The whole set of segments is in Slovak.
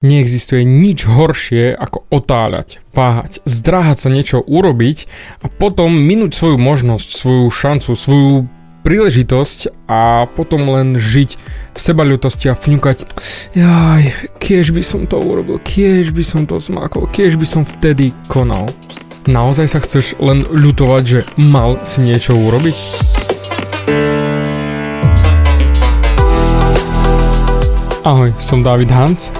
Neexistuje nič horšie ako otáľať, váhať, zdráhať sa niečo urobiť a potom minúť svoju možnosť, svoju šancu, svoju príležitosť a potom len žiť v sebaľutosti a fňukať jaj, kiež by som to urobil, kiež by som to zmákol, kiež by som vtedy konal. Naozaj sa chceš len ľutovať, že mal si niečo urobiť? Ahoj, som David Hans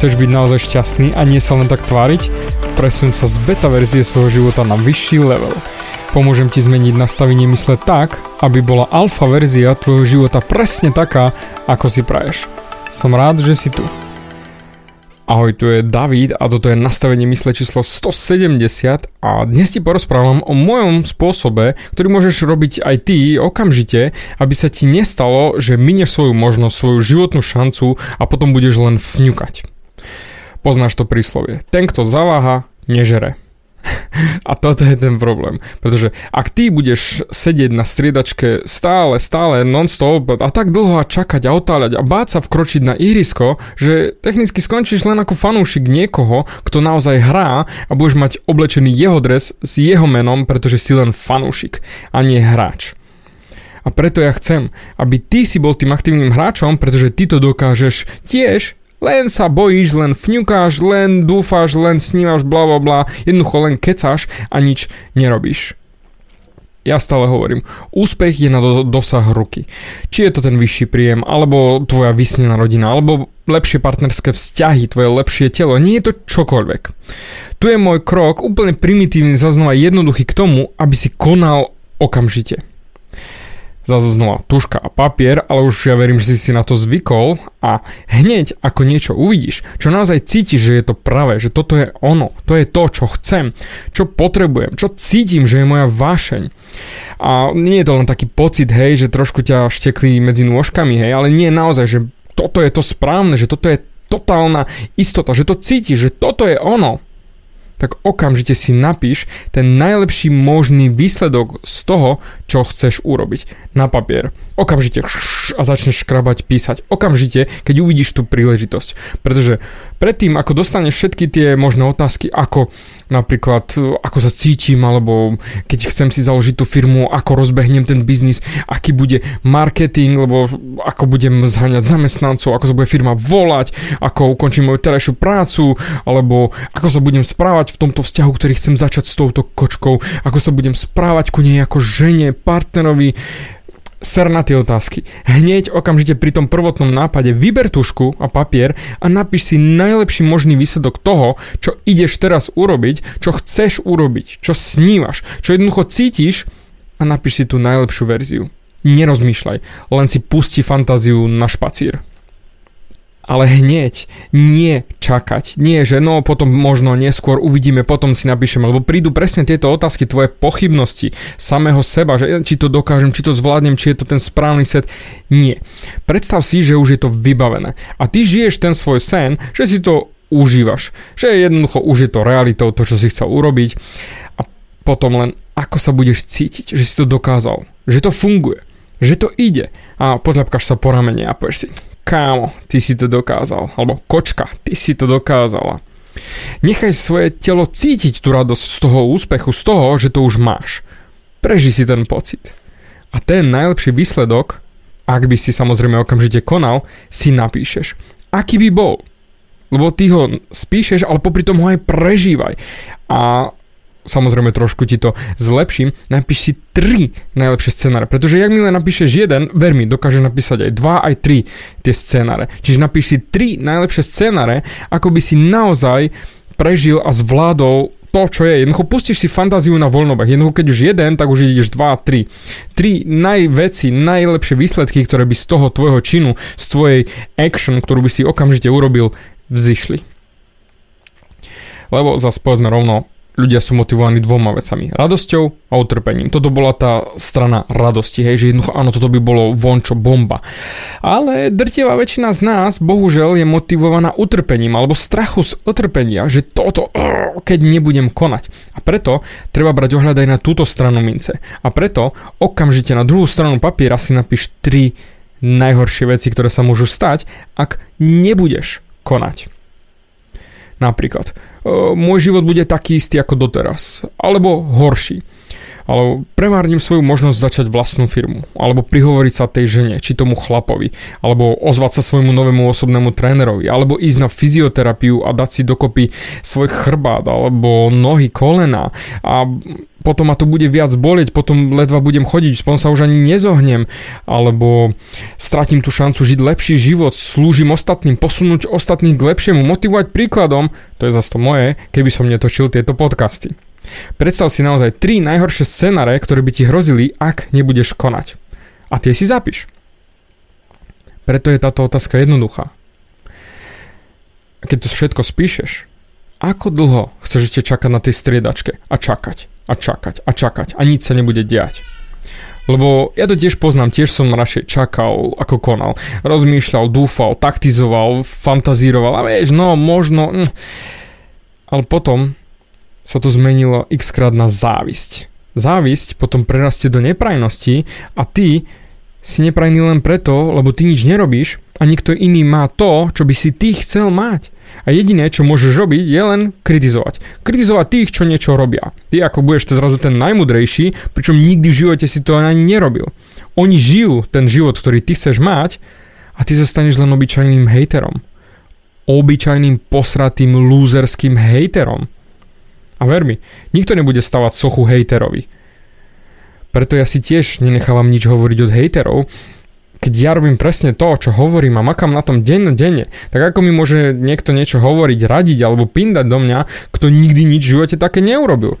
Chceš byť naozaj šťastný a nie sa len tak tváriť? Presun sa z beta verzie svojho života na vyšší level. Pomôžem ti zmeniť nastavenie mysle tak, aby bola alfa verzia tvojho života presne taká, ako si praješ. Som rád, že si tu. Ahoj, tu je David a toto je nastavenie mysle číslo 170 a dnes ti porozprávam o mojom spôsobe, ktorý môžeš robiť aj ty okamžite, aby sa ti nestalo, že minieš svoju možnosť, svoju životnú šancu a potom budeš len fňukať. Poznáš to príslovie. Ten, kto zaváha, nežere. A toto je ten problém. Pretože ak ty budeš sedieť na striedačke stále, stále, non-stop a tak dlho a čakať a otáľať a báť sa vkročiť na ihrisko, že technicky skončíš len ako fanúšik niekoho, kto naozaj hrá a budeš mať oblečený jeho dres s jeho menom, pretože si len fanúšik a nie hráč. A preto ja chcem, aby ty si bol tým aktívnym hráčom, pretože ty to dokážeš tiež len sa bojíš, len fňukáš, len dúfáš, len snívaš, bla bla bla, jednoducho len kecáš a nič nerobíš. Ja stále hovorím, úspech je na do, dosah ruky. Či je to ten vyšší príjem, alebo tvoja vysnená rodina, alebo lepšie partnerské vzťahy, tvoje lepšie telo, nie je to čokoľvek. Tu je môj krok úplne primitívny, zaznova jednoduchý k tomu, aby si konal okamžite zase znova tuška a papier, ale už ja verím, že si si na to zvykol a hneď ako niečo uvidíš, čo naozaj cítiš, že je to pravé, že toto je ono, to je to, čo chcem, čo potrebujem, čo cítim, že je moja vášeň. A nie je to len taký pocit, hej, že trošku ťa šteklí medzi nôžkami, hej, ale nie naozaj, že toto je to správne, že toto je totálna istota, že to cítiš, že toto je ono tak okamžite si napíš ten najlepší možný výsledok z toho, čo chceš urobiť na papier. Okamžite a začneš škrabať, písať. Okamžite, keď uvidíš tú príležitosť. Pretože predtým, ako dostaneš všetky tie možné otázky, ako napríklad, ako sa cítim, alebo keď chcem si založiť tú firmu, ako rozbehnem ten biznis, aký bude marketing, lebo ako budem zháňať zamestnancov, ako sa bude firma volať, ako ukončím moju terajšiu prácu, alebo ako sa budem správať v tomto vzťahu, ktorý chcem začať s touto kočkou, ako sa budem správať ku nej ako žene, partnerovi, ser na tie otázky. Hneď okamžite pri tom prvotnom nápade vyber tušku a papier a napíš si najlepší možný výsledok toho, čo ideš teraz urobiť, čo chceš urobiť, čo snívaš, čo jednoducho cítiš a napíš si tú najlepšiu verziu. Nerozmýšľaj, len si pusti fantáziu na špacír ale hneď, nie čakať. Nie, že no potom možno neskôr uvidíme, potom si napíšeme, lebo prídu presne tieto otázky, tvoje pochybnosti samého seba, že či to dokážem, či to zvládnem, či je to ten správny set. Nie. Predstav si, že už je to vybavené. A ty žiješ ten svoj sen, že si to užívaš. Že jednoducho už je to realitou, to, čo si chcel urobiť. A potom len ako sa budeš cítiť, že si to dokázal. Že to funguje. Že to ide. A podľapkáš sa po ramene a povieš si, kámo, ty si to dokázal, alebo kočka, ty si to dokázala. Nechaj svoje telo cítiť tú radosť z toho úspechu, z toho, že to už máš. Preži si ten pocit. A ten najlepší výsledok, ak by si samozrejme okamžite konal, si napíšeš. Aký by bol? Lebo ty ho spíšeš, ale popri tom ho aj prežívaj. A samozrejme trošku ti to zlepším, napíš si tri najlepšie scenáre, pretože jak milé napíšeš jeden, ver mi, dokáže napísať aj dva, aj tri tie scenáre. Čiže napíš si tri najlepšie scenáre, ako by si naozaj prežil a zvládol to, čo je. Jednoducho pustíš si fantáziu na voľnobách. Jednoducho, keď už jeden, tak už ideš dva, tri. Tri najveci, najlepšie výsledky, ktoré by z toho tvojho činu, z tvojej action, ktorú by si okamžite urobil, vzýšli. Lebo zase povedzme rovno, ľudia sú motivovaní dvoma vecami. Radosťou a utrpením. Toto bola tá strana radosti, hej, že jednoducho áno, toto by bolo vončo bomba. Ale drtivá väčšina z nás, bohužel, je motivovaná utrpením alebo strachu z utrpenia, že toto, keď nebudem konať. A preto treba brať ohľad aj na túto stranu mince. A preto okamžite na druhú stranu papiera si napíš tri najhoršie veci, ktoré sa môžu stať, ak nebudeš konať. Napríklad, môj život bude taký istý ako doteraz, alebo horší. Alebo premárnim svoju možnosť začať vlastnú firmu, alebo prihovoriť sa tej žene, či tomu chlapovi, alebo ozvať sa svojmu novému osobnému trénerovi, alebo ísť na fyzioterapiu a dať si dokopy svoj chrbát, alebo nohy, kolena a potom ma to bude viac bolieť, potom ledva budem chodiť, potom sa už ani nezohnem, alebo stratím tú šancu žiť lepší život, slúžim ostatným, posunúť ostatných k lepšiemu, motivovať príkladom, to je zase to moje, keby som netočil tieto podcasty. Predstav si naozaj tri najhoršie scenáre, ktoré by ti hrozili, ak nebudeš konať. A tie si zapíš. Preto je táto otázka jednoduchá. Keď to všetko spíšeš, ako dlho chceš ešte čakať na tej striedačke a čakať a čakať a čakať a nič sa nebude diať? Lebo ja to tiež poznám, tiež som radšej čakal, ako konal. Rozmýšľal, dúfal, taktizoval, fantazíroval a vieš, no možno... Hm. Ale potom sa to zmenilo x krát na závisť. Závisť potom prerastie do neprajnosti a ty si neprajný len preto, lebo ty nič nerobíš a niekto iný má to, čo by si ty chcel mať. A jediné, čo môžeš robiť, je len kritizovať. Kritizovať tých, čo niečo robia. Ty ako budeš zrazu ten najmudrejší, pričom nikdy v živote si to ani nerobil. Oni žijú ten život, ktorý ty chceš mať a ty zostaneš len obyčajným hejterom. Obyčajným posratým lúzerským hejterom. A ver mi, nikto nebude stavať sochu hejterovi. Preto ja si tiež nenechávam nič hovoriť od hejterov, keď ja robím presne to, čo hovorím a makám na tom denne, tak ako mi môže niekto niečo hovoriť, radiť alebo pindať do mňa, kto nikdy nič v živote také neurobil.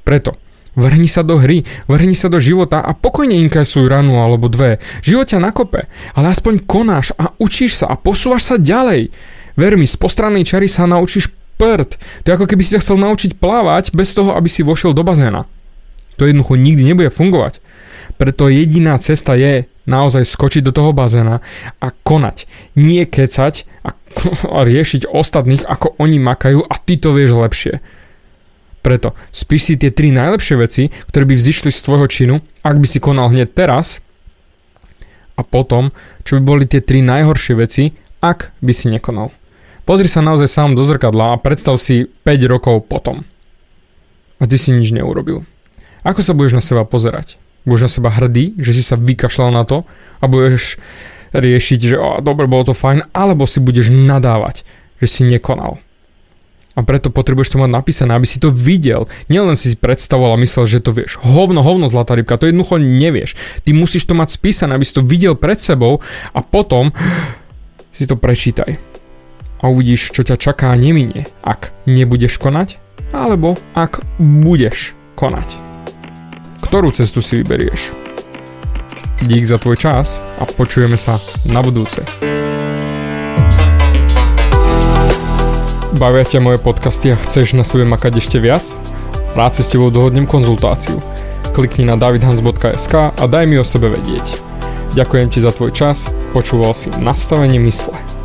Preto, vrhni sa do hry, vrhni sa do života a pokojne inkasuj ranu alebo dve. Život ťa nakope, ale aspoň konáš a učíš sa a posúvaš sa ďalej. Ver mi, z postranej čary sa naučíš prd. To je ako keby si sa chcel naučiť plávať bez toho, aby si vošiel do bazéna. To jednoducho nikdy nebude fungovať. Preto jediná cesta je naozaj skočiť do toho bazéna a konať. Nie kecať a, a riešiť ostatných, ako oni makajú a ty to vieš lepšie. Preto spíš si tie tri najlepšie veci, ktoré by vzýšli z tvojho činu, ak by si konal hneď teraz a potom, čo by boli tie tri najhoršie veci, ak by si nekonal. Pozri sa naozaj sám do zrkadla a predstav si 5 rokov potom. A ty si nič neurobil. Ako sa budeš na seba pozerať? Budeš na seba hrdý, že si sa vykašľal na to a budeš riešiť, že oh, dobre, bolo to fajn, alebo si budeš nadávať, že si nekonal. A preto potrebuješ to mať napísané, aby si to videl. Nielen si predstavoval a myslel, že to vieš. Hovno, hovno, zlatá rybka, to jednoducho nevieš. Ty musíš to mať spísané, aby si to videl pred sebou a potom si to prečítaj a uvidíš, čo ťa čaká neminie, ak nebudeš konať, alebo ak budeš konať. Ktorú cestu si vyberieš? Dík za tvoj čas a počujeme sa na budúce. Bavia ťa moje podcasty a chceš na sebe makať ešte viac? Rád si s tebou dohodnem konzultáciu. Klikni na davidhans.sk a daj mi o sebe vedieť. Ďakujem ti za tvoj čas, počúval si nastavenie mysle.